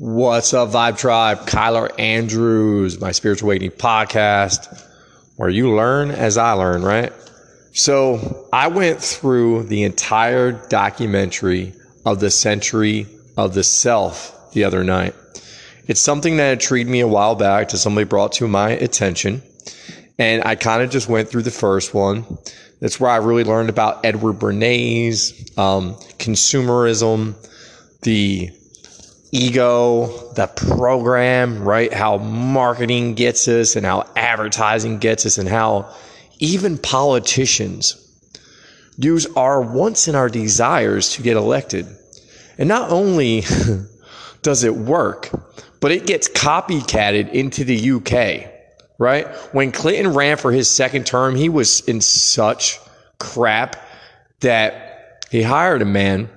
What's up, Vibe Tribe? Kyler Andrews, my Spiritual Awakening podcast, where you learn as I learn, right? So I went through the entire documentary of the century of the self the other night. It's something that intrigued me a while back to somebody brought to my attention. And I kind of just went through the first one. That's where I really learned about Edward Bernays, um, consumerism, the ego, the program, right? How marketing gets us and how advertising gets us and how even politicians use our wants and our desires to get elected. And not only does it work, but it gets copycatted into the UK, right? When Clinton ran for his second term, he was in such crap that he hired a man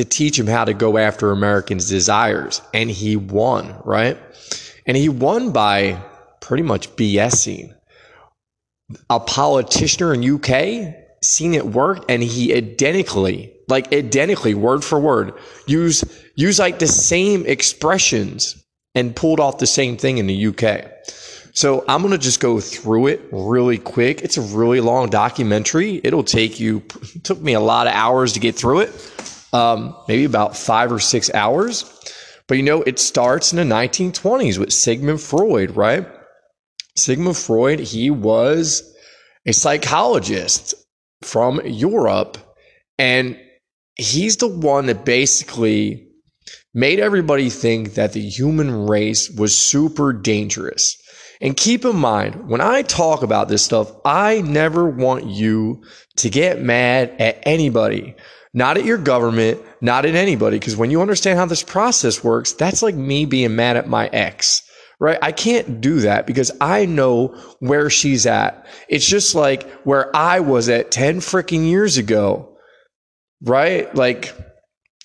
to teach him how to go after Americans' desires. And he won, right? And he won by pretty much BSing. A politician in UK seen it work and he identically, like identically, word for word, use use like the same expressions and pulled off the same thing in the UK. So I'm going to just go through it really quick. It's a really long documentary. It'll take you, took me a lot of hours to get through it um, maybe about five or six hours. But you know, it starts in the 1920s with Sigmund Freud, right? Sigmund Freud, he was a psychologist from Europe, and he's the one that basically made everybody think that the human race was super dangerous. And keep in mind, when I talk about this stuff, I never want you to get mad at anybody not at your government, not at anybody. Because when you understand how this process works, that's like me being mad at my ex, right? I can't do that because I know where she's at. It's just like where I was at 10 freaking years ago, right? Like,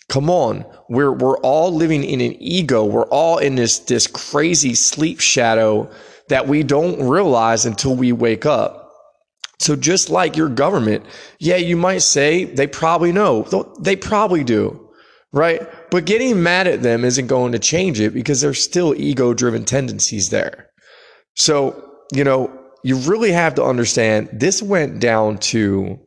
come on. We're, we're all living in an ego. We're all in this, this crazy sleep shadow that we don't realize until we wake up. So just like your government, yeah, you might say they probably know. They probably do, right? But getting mad at them isn't going to change it because there's still ego driven tendencies there. So, you know, you really have to understand this went down to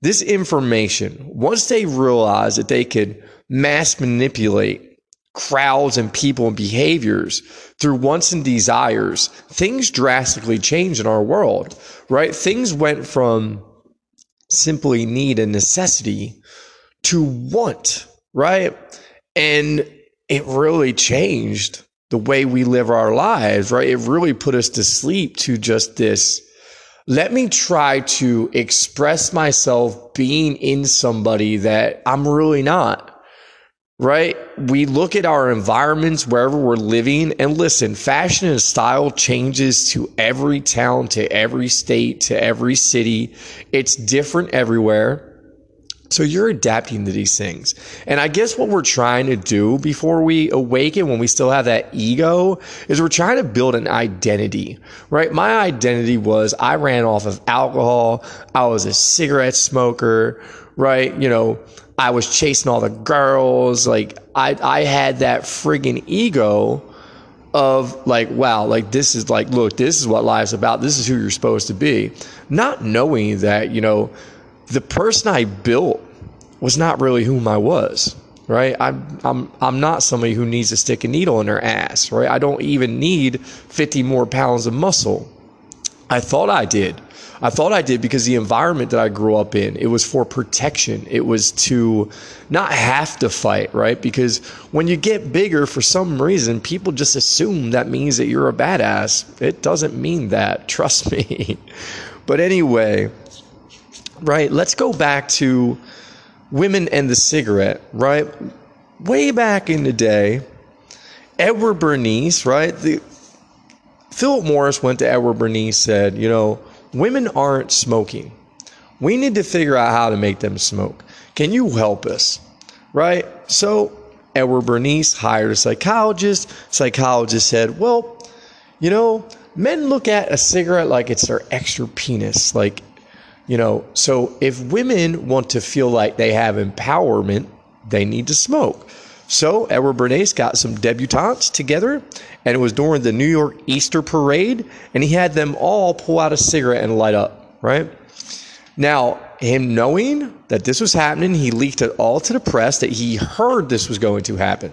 this information. Once they realized that they could mass manipulate crowds and people and behaviors through wants and desires, things drastically changed in our world, right? Things went from simply need and necessity to want, right? And it really changed the way we live our lives, right? It really put us to sleep to just this. Let me try to express myself being in somebody that I'm really not right? We look at our environments wherever we're living and listen, fashion and style changes to every town, to every state, to every city. It's different everywhere. So you're adapting to these things. And I guess what we're trying to do before we awaken, when we still have that ego, is we're trying to build an identity, right? My identity was I ran off of alcohol. I was a cigarette smoker, right? You know, I was chasing all the girls. Like I, I had that friggin' ego of like, wow, like this is like, look, this is what life's about. This is who you're supposed to be. Not knowing that, you know, the person I built was not really whom I was. Right. I'm I'm I'm not somebody who needs to stick a needle in their ass, right? I don't even need 50 more pounds of muscle. I thought I did. I thought I did because the environment that I grew up in, it was for protection. It was to not have to fight, right? Because when you get bigger, for some reason, people just assume that means that you're a badass. It doesn't mean that, trust me. but anyway, right, let's go back to women and the cigarette, right? Way back in the day, Edward Bernays, right? The, Philip Morris went to Edward Bernays, said, you know, women aren't smoking. We need to figure out how to make them smoke. Can you help us? Right? So Edward Bernays hired a psychologist. Psychologist said, well, you know, men look at a cigarette like it's their extra penis. Like, you know, so if women want to feel like they have empowerment, they need to smoke. So Edward Bernays got some debutantes together, and it was during the New York Easter parade, and he had them all pull out a cigarette and light up, right? Now, him knowing that this was happening, he leaked it all to the press that he heard this was going to happen.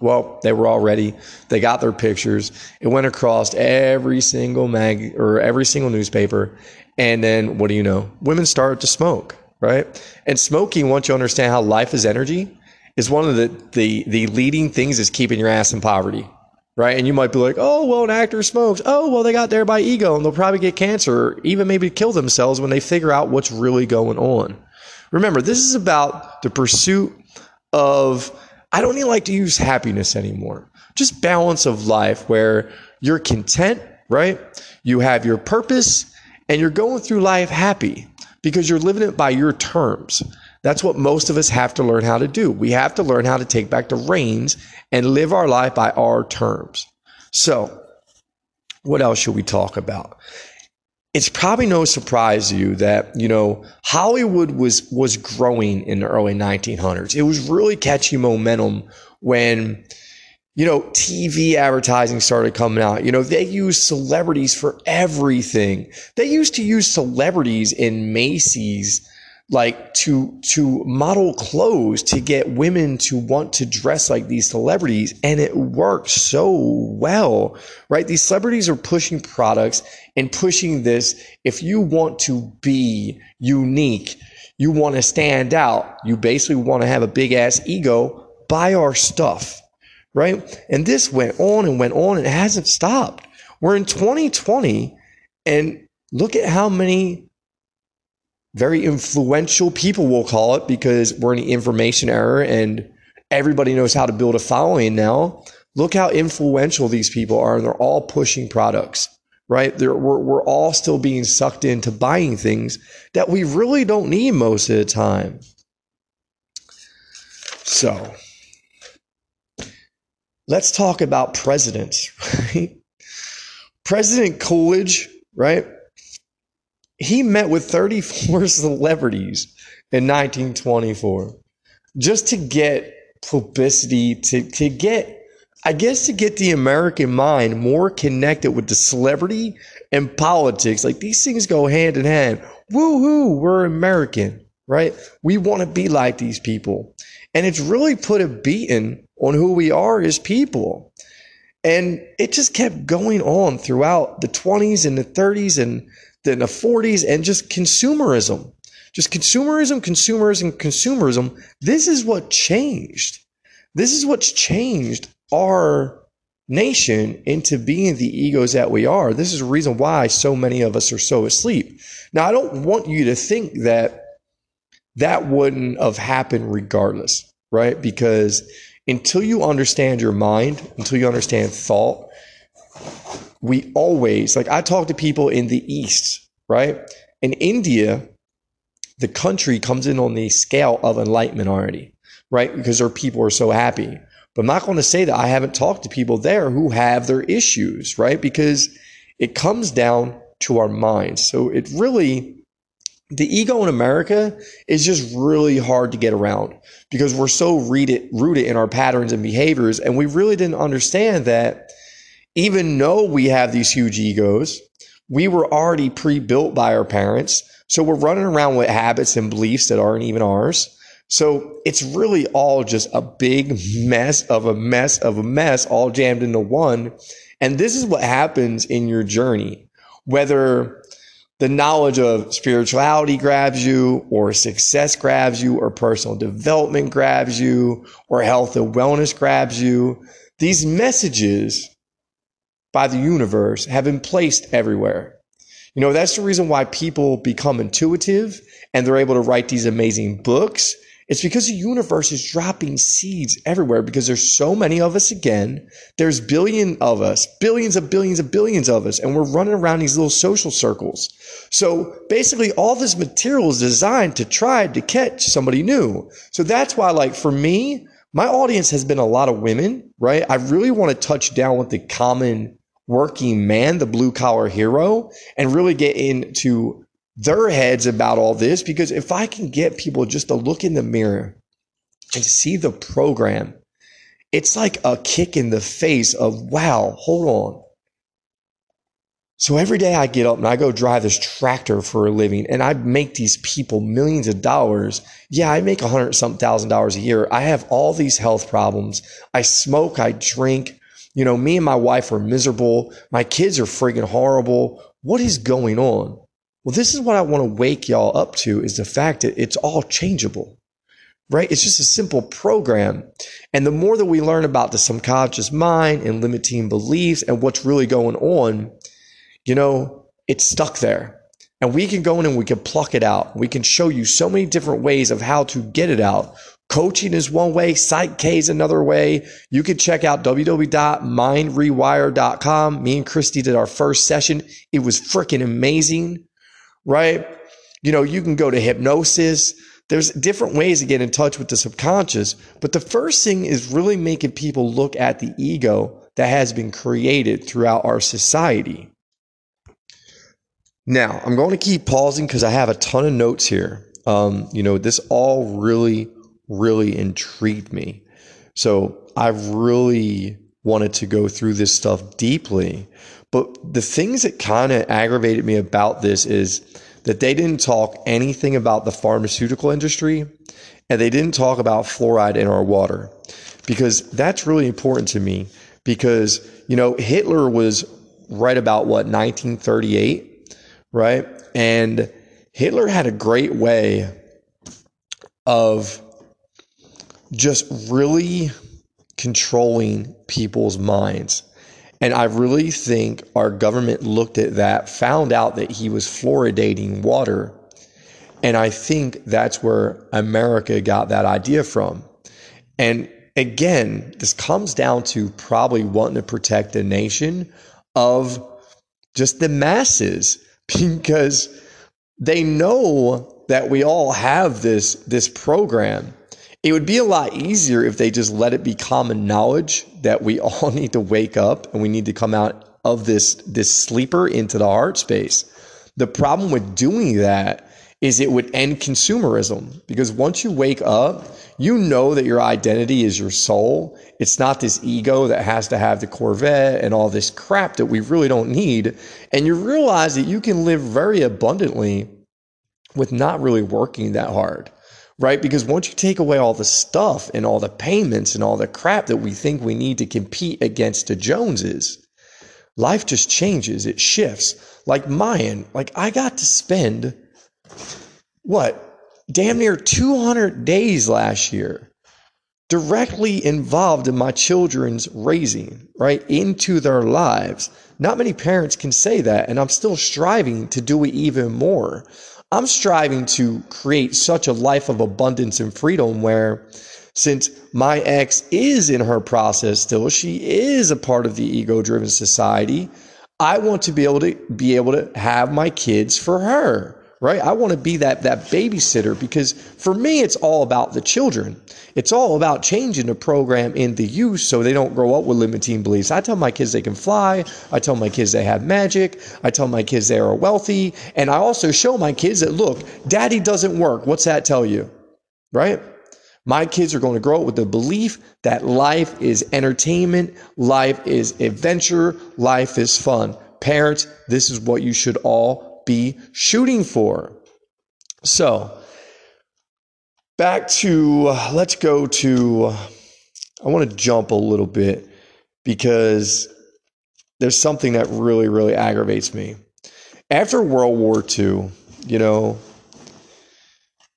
Well, they were all ready. They got their pictures. It went across every single mag or every single newspaper. And then what do you know? Women started to smoke, right? And smoking, once you understand how life is energy, is one of the, the, the leading things is keeping your ass in poverty, right? And you might be like, oh, well, an actor smokes. Oh, well, they got there by ego and they'll probably get cancer or even maybe kill themselves when they figure out what's really going on. Remember, this is about the pursuit of I don't even like to use happiness anymore. Just balance of life where you're content, right? You have your purpose and you're going through life happy because you're living it by your terms. That's what most of us have to learn how to do. We have to learn how to take back the reins and live our life by our terms. So, what else should we talk about? it's probably no surprise to you that you know Hollywood was was growing in the early 1900s. It was really catching momentum when you know TV advertising started coming out. You know they used celebrities for everything. They used to use celebrities in Macy's like to to model clothes to get women to want to dress like these celebrities and it works so well right? These celebrities are pushing products and pushing this. If you want to be unique you want to stand out you basically want to have a big ass ego buy our stuff right? And this went on and went on and it hasn't stopped. We're in 2020 and look at how many very influential people, we'll call it, because we're in the information era and everybody knows how to build a following now. Look how influential these people are, and they're all pushing products, right? We're, we're all still being sucked into buying things that we really don't need most of the time. So, let's talk about presidents, right? President Coolidge, right? He met with 34 celebrities in 1924 just to get publicity, to, to get, I guess, to get the American mind more connected with the celebrity and politics. Like these things go hand in hand. Woohoo, we're American, right? We want to be like these people. And it's really put a beating on who we are as people. And it just kept going on throughout the 20s and the 30s and in the 40s and just consumerism. Just consumerism, consumerism, consumerism. This is what changed. This is what's changed our nation into being the egos that we are. This is the reason why so many of us are so asleep. Now, I don't want you to think that that wouldn't have happened regardless, right? Because until you understand your mind, until you understand thought, we always, like I talk to people in the East, right? In India, the country comes in on the scale of enlightenment already, right? Because their people are so happy. But I'm not going to say that I haven't talked to people there who have their issues, right? Because it comes down to our minds. So it really, the ego in America is just really hard to get around because we're so rooted, rooted in our patterns and behaviors. And we really didn't understand that even though we have these huge egos, we were already pre built by our parents. So we're running around with habits and beliefs that aren't even ours. So it's really all just a big mess of a mess of a mess, all jammed into one. And this is what happens in your journey, whether the knowledge of spirituality grabs you, or success grabs you, or personal development grabs you, or health and wellness grabs you. These messages by the universe have been placed everywhere. You know, that's the reason why people become intuitive and they're able to write these amazing books. It's because the universe is dropping seeds everywhere because there's so many of us again. There's billion of us, billions of billions of billions of us, and we're running around these little social circles. So basically all this material is designed to try to catch somebody new. So that's why, like for me, my audience has been a lot of women, right? I really want to touch down with the common working man, the blue collar hero, and really get into their heads about all this. Because if I can get people just to look in the mirror, and see the program, it's like a kick in the face of, wow, hold on. So every day I get up and I go drive this tractor for a living and I make these people millions of dollars. Yeah, I make a hundred something thousand dollars a year. I have all these health problems. I smoke, I drink. You know, me and my wife are miserable. My kids are friggin' horrible. What is going on? Well, this is what I want to wake y'all up to is the fact that it's all changeable, right? It's just a simple program. And the more that we learn about the subconscious mind and limiting beliefs and what's really going on, you know, it's stuck there. And we can go in and we can pluck it out. We can show you so many different ways of how to get it out. Coaching is one way, Psych K is another way. You can check out www.mindrewire.com. Me and Christy did our first session. It was freaking amazing, right? You know, you can go to hypnosis. There's different ways to get in touch with the subconscious. But the first thing is really making people look at the ego that has been created throughout our society. Now, I'm going to keep pausing because I have a ton of notes here. Um, you know, this all really, really intrigued me. So I really wanted to go through this stuff deeply. But the things that kind of aggravated me about this is that they didn't talk anything about the pharmaceutical industry and they didn't talk about fluoride in our water because that's really important to me because, you know, Hitler was right about what, 1938? Right? And Hitler had a great way of just really controlling people's minds. And I really think our government looked at that, found out that he was fluoridating water. And I think that's where America got that idea from. And again, this comes down to probably wanting to protect the nation of just the masses because they know that we all have this this program. It would be a lot easier if they just let it be common knowledge that we all need to wake up and we need to come out of this this sleeper into the heart space. The problem with doing that is it would end consumerism because once you wake up, you know that your identity is your soul. It's not this ego that has to have the Corvette and all this crap that we really don't need. And you realize that you can live very abundantly with not really working that hard, right? Because once you take away all the stuff and all the payments and all the crap that we think we need to compete against the Joneses, life just changes. It shifts. Like Mayan, like I got to spend what damn near 200 days last year directly involved in my children's raising, right? Into their lives. Not many parents can say that, and I'm still striving to do it even more. I'm striving to create such a life of abundance and freedom where since my ex is in her process still, she is a part of the ego driven society. I want to be able to be able to have my kids for her right? I want to be that that babysitter because for me it's all about the children. It's all about changing the program in the youth so they don't grow up with limiting beliefs. I tell my kids they can fly. I tell my kids they have magic. I tell my kids they are wealthy, and I also show my kids that look, daddy doesn't work. What's that tell you? Right? My kids are going to grow up with the belief that life is entertainment, life is adventure, life is fun. Parents, this is what you should all be shooting for. So, back to let's go to I want to jump a little bit because there's something that really, really aggravates me. After World War II, you know,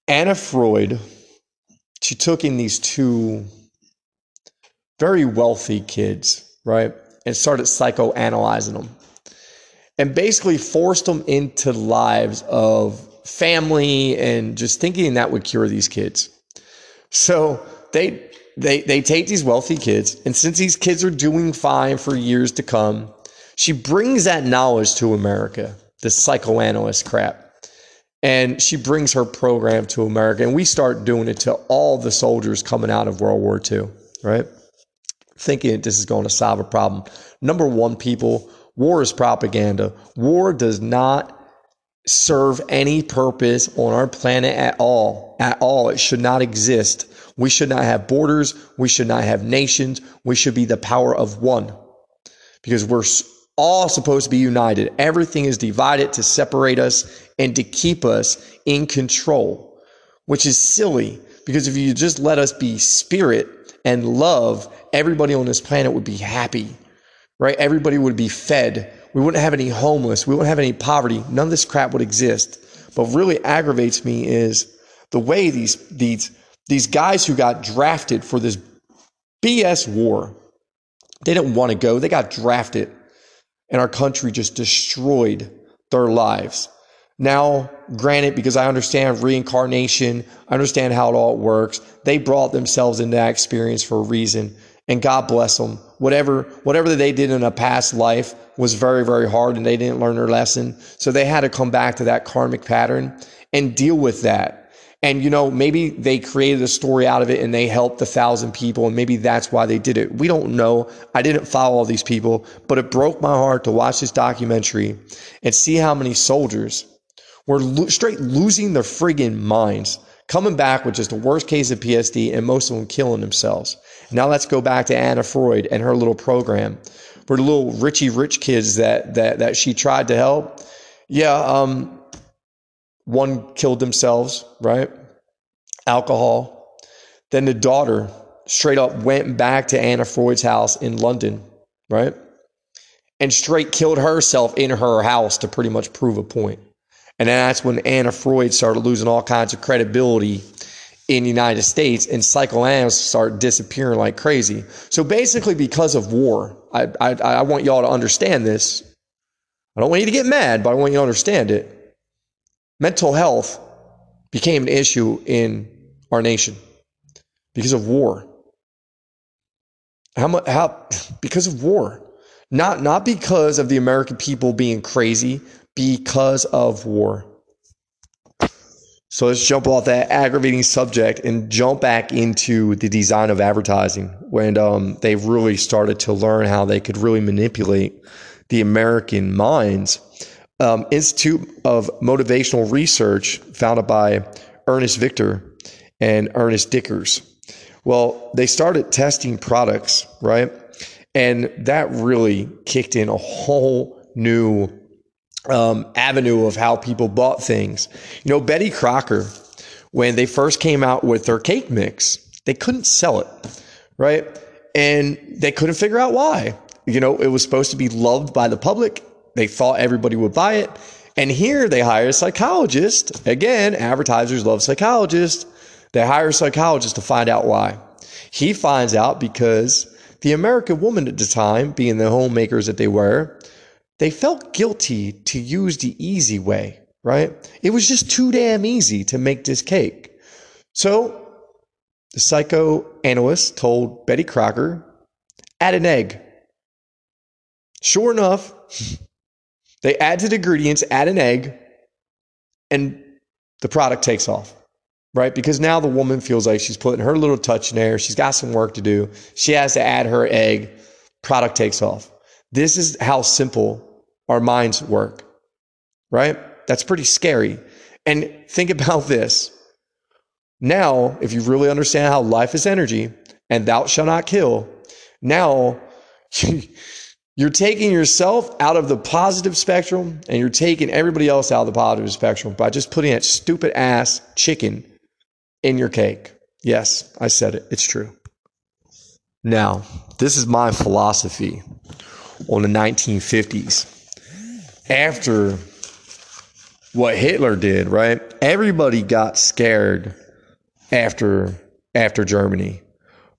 Anna Freud, she took in these two very wealthy kids, right, and started psychoanalyzing them and basically forced them into lives of family and just thinking that would cure these kids. So they they they take these wealthy kids, and since these kids are doing fine for years to come, she brings that knowledge to America, the psychoanalyst crap. And she brings her program to America, and we start doing it to all the soldiers coming out of World War II, right? Thinking this is going to solve a problem. Number one, people War is propaganda. War does not serve any purpose on our planet at all. At all. It should not exist. We should not have borders. We should not have nations. We should be the power of one because we're all supposed to be united. Everything is divided to separate us and to keep us in control, which is silly because if you just let us be spirit and love, everybody on this planet would be happy, right? Everybody would be fed. We wouldn't have any homeless. We wouldn't have any poverty. None of this crap would exist. But really aggravates me is the way these, these, these guys who got drafted for this BS war, they didn't want to go. They got drafted, and our country just destroyed their lives. Now, granted, because I understand reincarnation, I understand how it all works, they brought themselves into that experience for a reason. And God bless them. Whatever, whatever they did in a past life was very, very hard and they didn't learn their lesson. So they had to come back to that karmic pattern and deal with that. And, you know, maybe they created a story out of it and they helped a thousand people. And maybe that's why they did it. We don't know. I didn't follow all these people, but it broke my heart to watch this documentary and see how many soldiers were lo- straight losing their friggin' minds, coming back with just the worst case of PSD and most of them killing themselves. Now let's go back to Anna Freud and her little program for the little Richie rich kids that, that, that she tried to help. Yeah, um, one killed themselves, right? Alcohol. Then the daughter straight up went back to Anna Freud's house in London, right? And straight killed herself in her house to pretty much prove a point. And that's when Anna Freud started losing all kinds of credibility in the United States and psychoanalysts started disappearing like crazy. So basically, because of war, I, I, I want y'all to understand this. I don't want you to get mad, but I want you to understand it mental health became an issue in our nation because of war. How much? How? Because of war, not not because of the American people being crazy, because of war. So let's jump off that aggravating subject and jump back into the design of advertising when um, they've really started to learn how they could really manipulate the American minds um, Institute of Motivational Research, founded by Ernest Victor and Ernest Dichter. Well, they started testing products, right? And that really kicked in a whole new um, avenue of how people bought things. You know, Betty Crocker, when they first came out with their cake mix, they couldn't sell it, right? And they couldn't figure out why. You know, it was supposed to be loved by the public they thought everybody would buy it. And here they hire a psychologist. Again, advertisers love psychologists. They hire a psychologist to find out why. He finds out because the American woman at the time, being the homemakers that they were, they felt guilty to use the easy way, right? It was just too damn easy to make this cake. So the psychoanalyst told Betty Crocker, add an egg. Sure enough, they add to the ingredients, add an egg, and the product takes off, right? Because now the woman feels like she's putting her little touch in there. She's got some work to do. She has to add her egg. Product takes off. This is how simple our minds work, right? That's pretty scary. And think about this. Now, if you really understand how life is energy and thou shalt not kill, now You're taking yourself out of the positive spectrum and you're taking everybody else out of the positive spectrum by just putting that stupid ass chicken in your cake. Yes, I said it. It's true. Now, this is my philosophy on the 1950s. After what Hitler did, right? Everybody got scared after after Germany.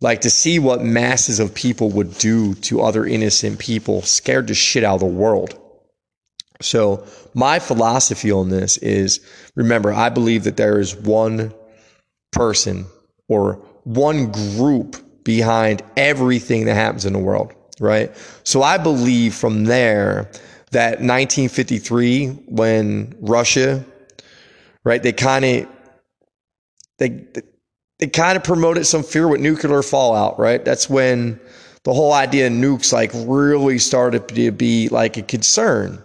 Like to see what masses of people would do to other innocent people scared the shit out of the world. So, my philosophy on this is remember, I believe that there is one person or one group behind everything that happens in the world, right? So, I believe from there that 1953, when Russia, right, they kind of they it kind of promoted some fear with nuclear fallout, right? That's when the whole idea of nukes like really started to be like a concern.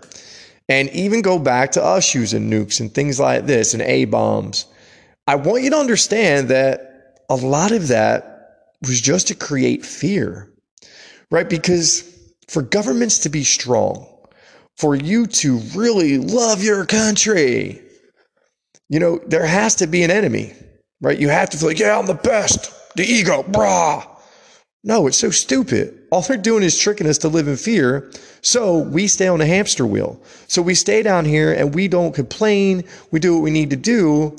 And even go back to us using nukes and things like this and A bombs. I want you to understand that a lot of that was just to create fear, right? Because for governments to be strong, for you to really love your country, you know, there has to be an enemy, right? You have to feel like, yeah, I'm the best. The ego, brah. No, it's so stupid. All they're doing is tricking us to live in fear. So we stay on the hamster wheel. So we stay down here and we don't complain. We do what we need to do.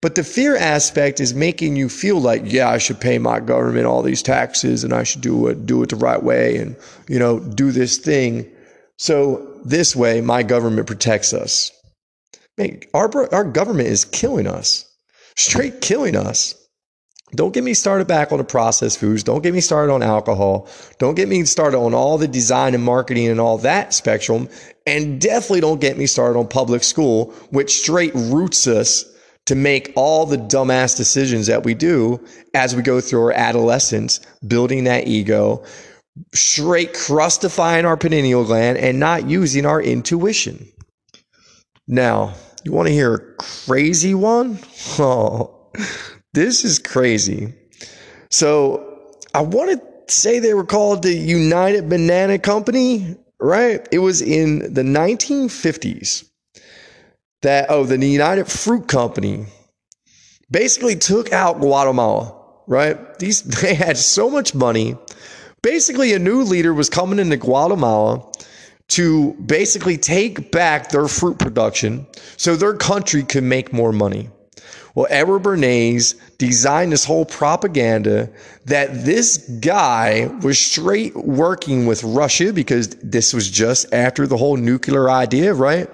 But the fear aspect is making you feel like, yeah, I should pay my government all these taxes and I should do it, do it the right way and, you know, do this thing. So this way, my government protects us. Man, our, our government is killing us, straight killing us. Don't get me started back on the processed foods. Don't get me started on alcohol. Don't get me started on all the design and marketing and all that spectrum. And definitely don't get me started on public school, which straight roots us to make all the dumbass decisions that we do as we go through our adolescence, building that ego, straight crustifying our pineal gland and not using our intuition. Now, you want to hear a crazy one? Oh, this is crazy. So, I want to say they were called the United Banana Company, right? It was in the 1950s that, oh, the United Fruit Company basically took out Guatemala, right? These, they had so much money basically a new leader was coming into Guatemala to basically take back their fruit production so their country could make more money. Well, Edward Bernays designed this whole propaganda that this guy was straight working with Russia because this was just after the whole nuclear idea, right?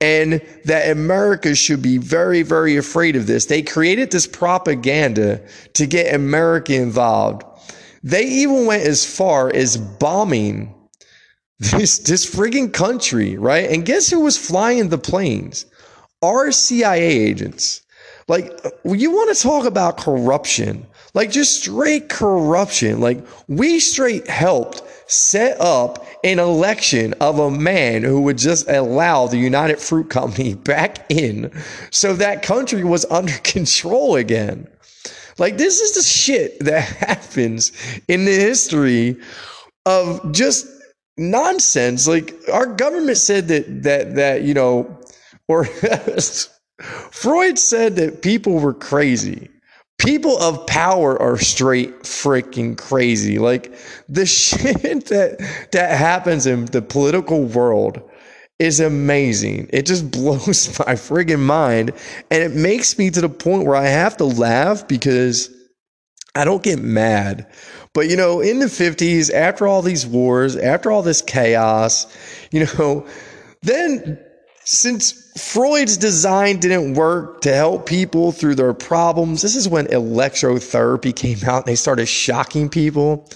And that America should be very, very afraid of this. They created this propaganda to get America involved. They even went as far as bombing this this frigging country, right? And guess who was flying the planes? Our CIA agents. Like, you want to talk about corruption, like just straight corruption. Like, we straight helped set up an election of a man who would just allow the United Fruit Company back in so that country was under control again. Like this is the shit that happens in the history of just nonsense. Like our government said that that that you know, or Freud said that people were crazy. People of power are straight freaking crazy. Like the shit that that happens in the political world is amazing. It just blows my friggin' mind. And it makes me to the point where I have to laugh because I don't get mad. But, you know, in the 50s, after all these wars, after all this chaos, you know, then since Freud's design didn't work to help people through their problems, this is when electrotherapy came out and they started shocking people.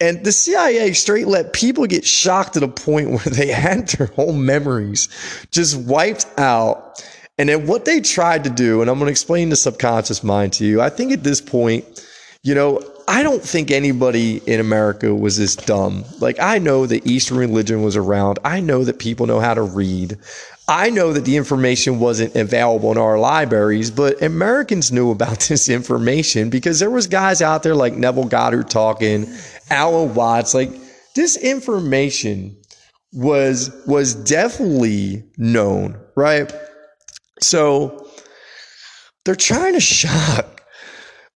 And the CIA straight let people get shocked to the point where they had their whole memories just wiped out. And then what they tried to do, and I'm going to explain the subconscious mind to you. I think at this point, you know, I don't think anybody in America was this dumb. Like, I know that Eastern religion was around. I know that people know how to read. I know that the information wasn't available in our libraries, but Americans knew about this information because there was guys out there like Neville Goddard talking, Alan Watts, like this information was was definitely known, right? So they're trying to shock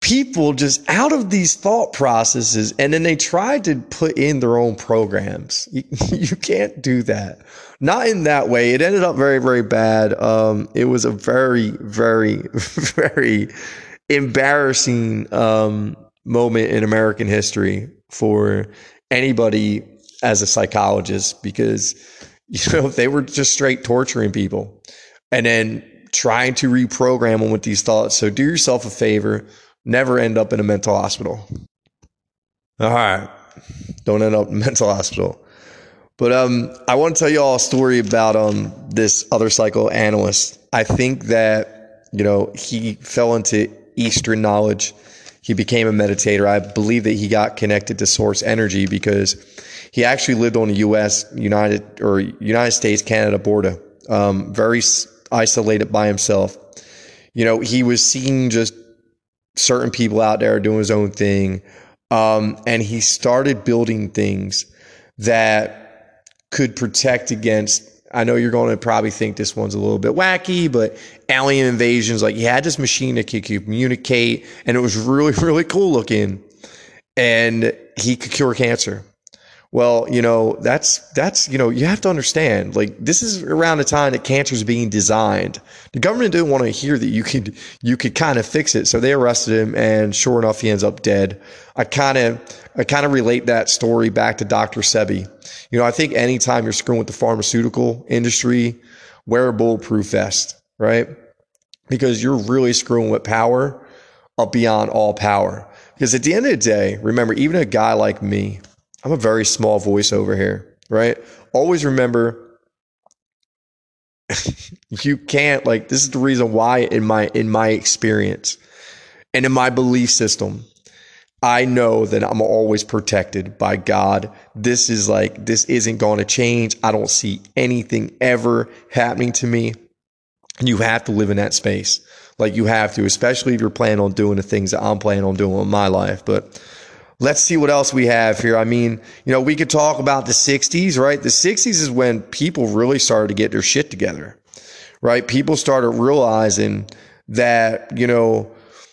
people just out of these thought processes and then they tried to put in their own programs. You, you can't do that. Not in that way. It ended up very, very bad. Um, it was a very, very, very embarrassing um, moment in American history for anybody as a psychologist because you know they were just straight torturing people and then trying to reprogram them with these thoughts. So do yourself a favor, never end up in a mental hospital. All right. Don't end up in a mental hospital. But um, I want to tell you all a story about um, this other psychoanalyst. I think that, you know, he fell into Eastern knowledge he became a meditator. I believe that he got connected to source energy because he actually lived on the U.S. United or United States Canada border, um, very isolated by himself. You know, he was seeing just certain people out there doing his own thing. Um, and he started building things that could protect against. I know you're going to probably think this one's a little bit wacky, but alien invasions, like he had this machine that could communicate and it was really, really cool looking. And he could cure cancer. Well, you know, that's that's you know, you have to understand, like this is around the time that cancer is being designed. The government didn't want to hear that you could you could kind of fix it. So they arrested him and sure enough he ends up dead. I kind of I kind of relate that story back to Dr. Sebi. You know, I think anytime you're screwing with the pharmaceutical industry, wear a bulletproof vest, right? Because you're really screwing with power up beyond all power. Because at the end of the day, remember, even a guy like me, I'm a very small voice over here, right? Always remember you can't like this is the reason why in my in my experience and in my belief system I know that I'm always protected by God. This is like this isn't going to change. I don't see anything ever happening to me. You have to live in that space. Like you have to, especially if you're planning on doing the things that I'm planning on doing in my life. But let's see what else we have here. I mean, you know, we could talk about the 60s, right? The 60s is when people really started to get their shit together, right? People started realizing that, you know,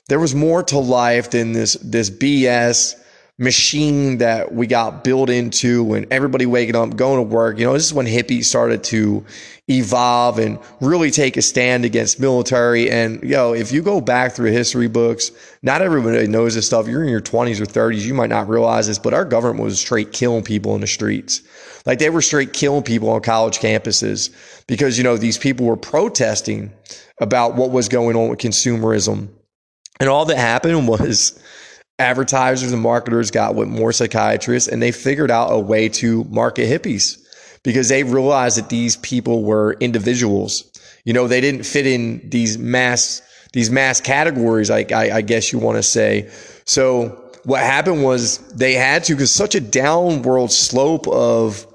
there was more to life than this this BS machine that we got built into when everybody waking up, going to work. You know, this is when hippies started to evolve and really take a stand against military. And, you know, if you go back through history books, not everybody knows this stuff. You're in your 20s or 30s, you might not realize this, but our government was straight killing people in the streets. Like they were straight killing people on college campuses because, you know, these people were protesting about what was going on with consumerism. And all that happened was advertisers and marketers got with more psychiatrists and they figured out a way to market hippies because they realized that these people were individuals. You know, they didn't fit in these mass these mass categories, I, I, I guess you want to say. So what happened was they had to because such a downward slope of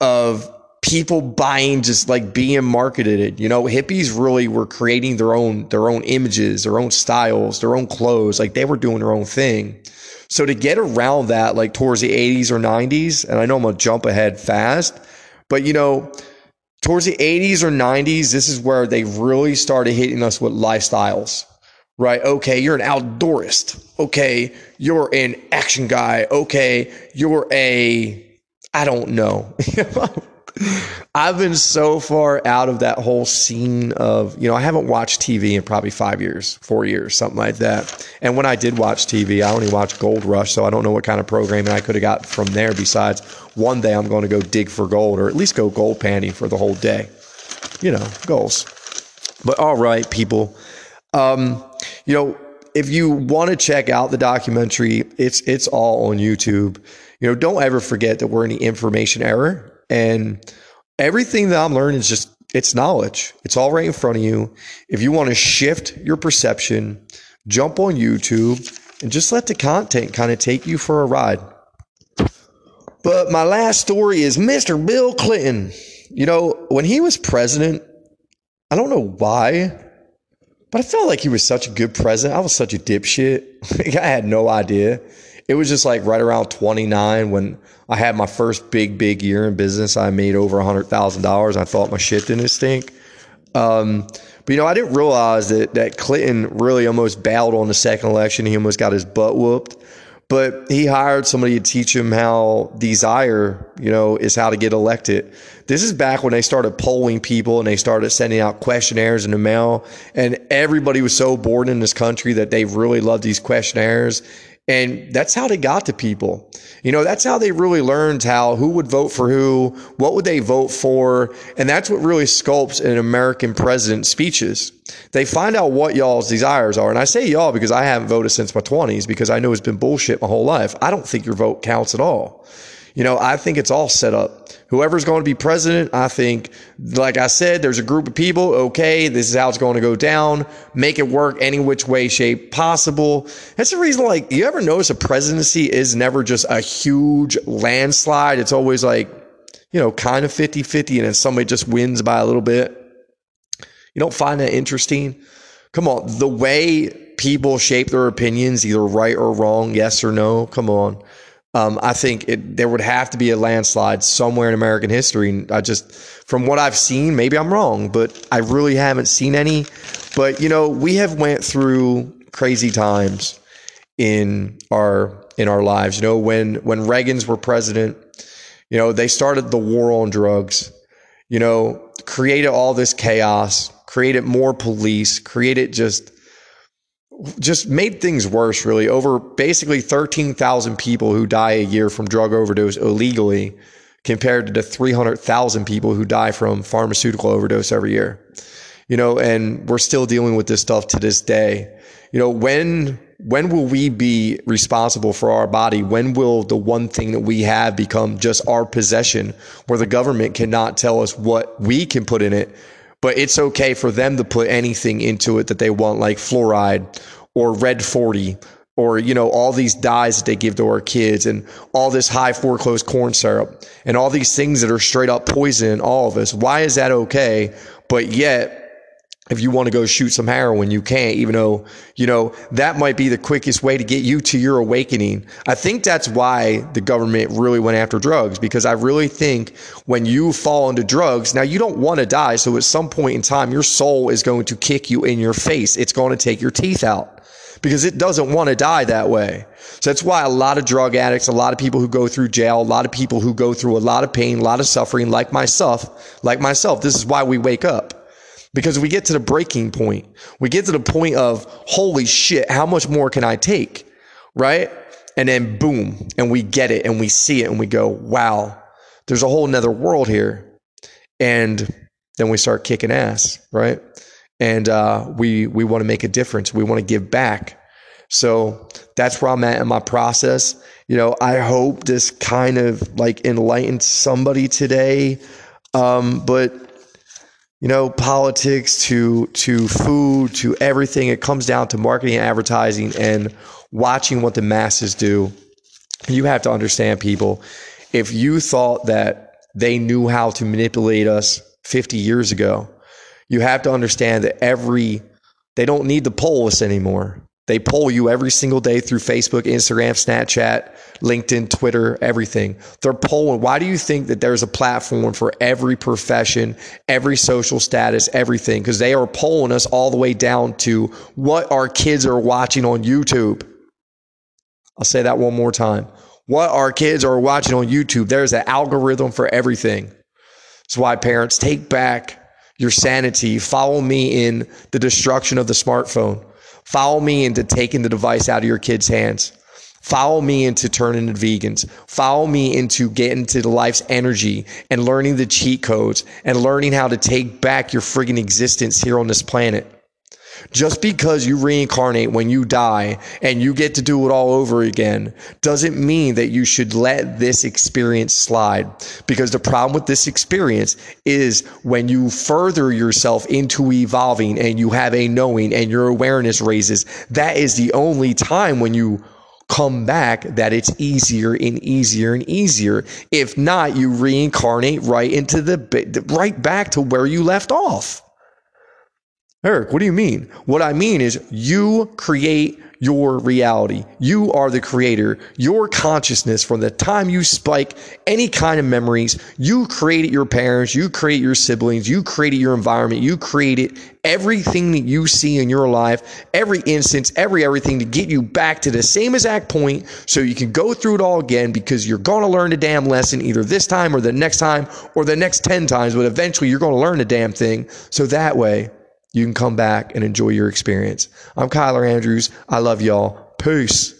of people buying just like being marketed it. You know, hippies really were creating their own their own images, their own styles, their own clothes. Like they were doing their own thing. So to get around that, like towards the 80s or 90s, and I know I'm gonna jump ahead fast, but you know, towards the 80s or 90s, this is where they really started hitting us with lifestyles. Right. Okay. You're an outdoorist. Okay. You're an action guy. Okay. You're a, I don't know. I've been so far out of that whole scene of, you know, I haven't watched TV in probably five years, four years, something like that. And when I did watch TV, I only watched Gold Rush, so I don't know what kind of programming I could have got from there besides one day I'm going to go dig for gold or at least go gold panning for the whole day. You know, goals. But all right, people. Um, you know, if you want to check out the documentary, it's it's all on YouTube. You know, don't ever forget that we're in the information era and everything that I'm learning is just it's knowledge. It's all right in front of you. If you want to shift your perception, jump on YouTube and just let the content kind of take you for a ride. But my last story is Mr. Bill Clinton. You know, when he was president, I don't know why, but I felt like he was such a good president. I was such a dipshit. I had no idea. It was just like right around 29 when I had my first big, big year in business. I made over $100,000. I thought my shit didn't stink. Um, but you know, I didn't realize that that Clinton really almost bailed on the second election. He almost got his butt whooped. But he hired somebody to teach him how desire, you know, is how to get elected. This is back when they started polling people and they started sending out questionnaires in the mail. And everybody was so bored in this country that they really loved these questionnaires. And that's how they got to people. You know, that's how they really learned how who would vote for who, what would they vote for, and that's what really sculpts an American president's speeches. They find out what y'all's desires are. And I say y'all because I haven't voted since my 20s because I know it's been bullshit my whole life. I don't think your vote counts at all. You know, I think it's all set up. Whoever's going to be president, I think, like I said, there's a group of people. Okay, this is how it's going to go down. Make it work any which way, shape possible. That's the reason, like, you ever notice a presidency is never just a huge landslide? It's always like, you know, kind of 50 50, and then somebody just wins by a little bit. You don't find that interesting? Come on, the way people shape their opinions either right or wrong, yes or no. Come on. Um, I think it, there would have to be a landslide somewhere in American history. I just, from what I've seen, maybe I'm wrong, but I really haven't seen any. But you know, we have went through crazy times in our in our lives. You know, when when Reagan's were president, you know, they started the war on drugs. You know, created all this chaos, created more police, created just just made things worse really over basically 13,000 people who die a year from drug overdose illegally compared to the 300,000 people who die from pharmaceutical overdose every year. You know, and we're still dealing with this stuff to this day. You know, when when will we be responsible for our body? When will the one thing that we have become just our possession where the government cannot tell us what we can put in it but it's okay for them to put anything into it that they want, like fluoride or red 40 or you know all these dyes that they give to our kids and all this high fructose corn syrup and all these things that are straight up poison all of us. Why is that okay? But yet if you want to go shoot some heroin, you can't, even though, you know, that might be the quickest way to get you to your awakening. I think that's why the government really went after drugs, because I really think when you fall into drugs, now you don't want to die. So at some point in time, your soul is going to kick you in your face. It's going to take your teeth out because it doesn't want to die that way. So that's why a lot of drug addicts, a lot of people who go through jail, a lot of people who go through a lot of pain, a lot of suffering, like myself, like myself, this is why we wake up because we get to the breaking point. We get to the point of, holy shit, how much more can I take? Right? And then boom, and we get it and we see it and we go, wow, there's a whole nother world here. And then we start kicking ass, right? And uh, we we want to make a difference. We want to give back. So that's where I'm at in my process. You know, I hope this kind of like enlightens somebody today. Um, but you know, politics to to food to everything. It comes down to marketing and advertising and watching what the masses do. You have to understand people. If you thought that they knew how to manipulate us 50 years ago, you have to understand that every they don't need to poll us anymore. They poll you every single day through Facebook, Instagram, Snapchat, LinkedIn, Twitter, everything. They're polling. Why do you think that there's a platform for every profession, every social status, everything? Because they are polling us all the way down to what our kids are watching on YouTube. I'll say that one more time. What our kids are watching on YouTube. There's an algorithm for everything. That's why parents take back your sanity. Follow me in the destruction of the smartphone. Follow me into taking the device out of your kids' hands. Follow me into turning into vegans. Follow me into getting to the life's energy and learning the cheat codes and learning how to take back your friggin' existence here on this planet. Just because you reincarnate when you die and you get to do it all over again doesn't mean that you should let this experience slide. Because the problem with this experience is when you further yourself into evolving and you have a knowing and your awareness raises, that is the only time when you come back that it's easier and easier and easier. If not, you reincarnate right into the right back to where you left off. Eric, what do you mean? What I mean is you create your reality. You are the creator. Your consciousness from the time you spike any kind of memories, you created your parents, you create your siblings, you created your environment, you created everything that you see in your life, every instance, every everything to get you back to the same exact point so you can go through it all again because you're going to learn the damn lesson either this time or the next time or the next 10 times, but eventually you're going to learn the damn thing. So that way, you can come back and enjoy your experience. I'm Kyler Andrews. I love y'all. Peace.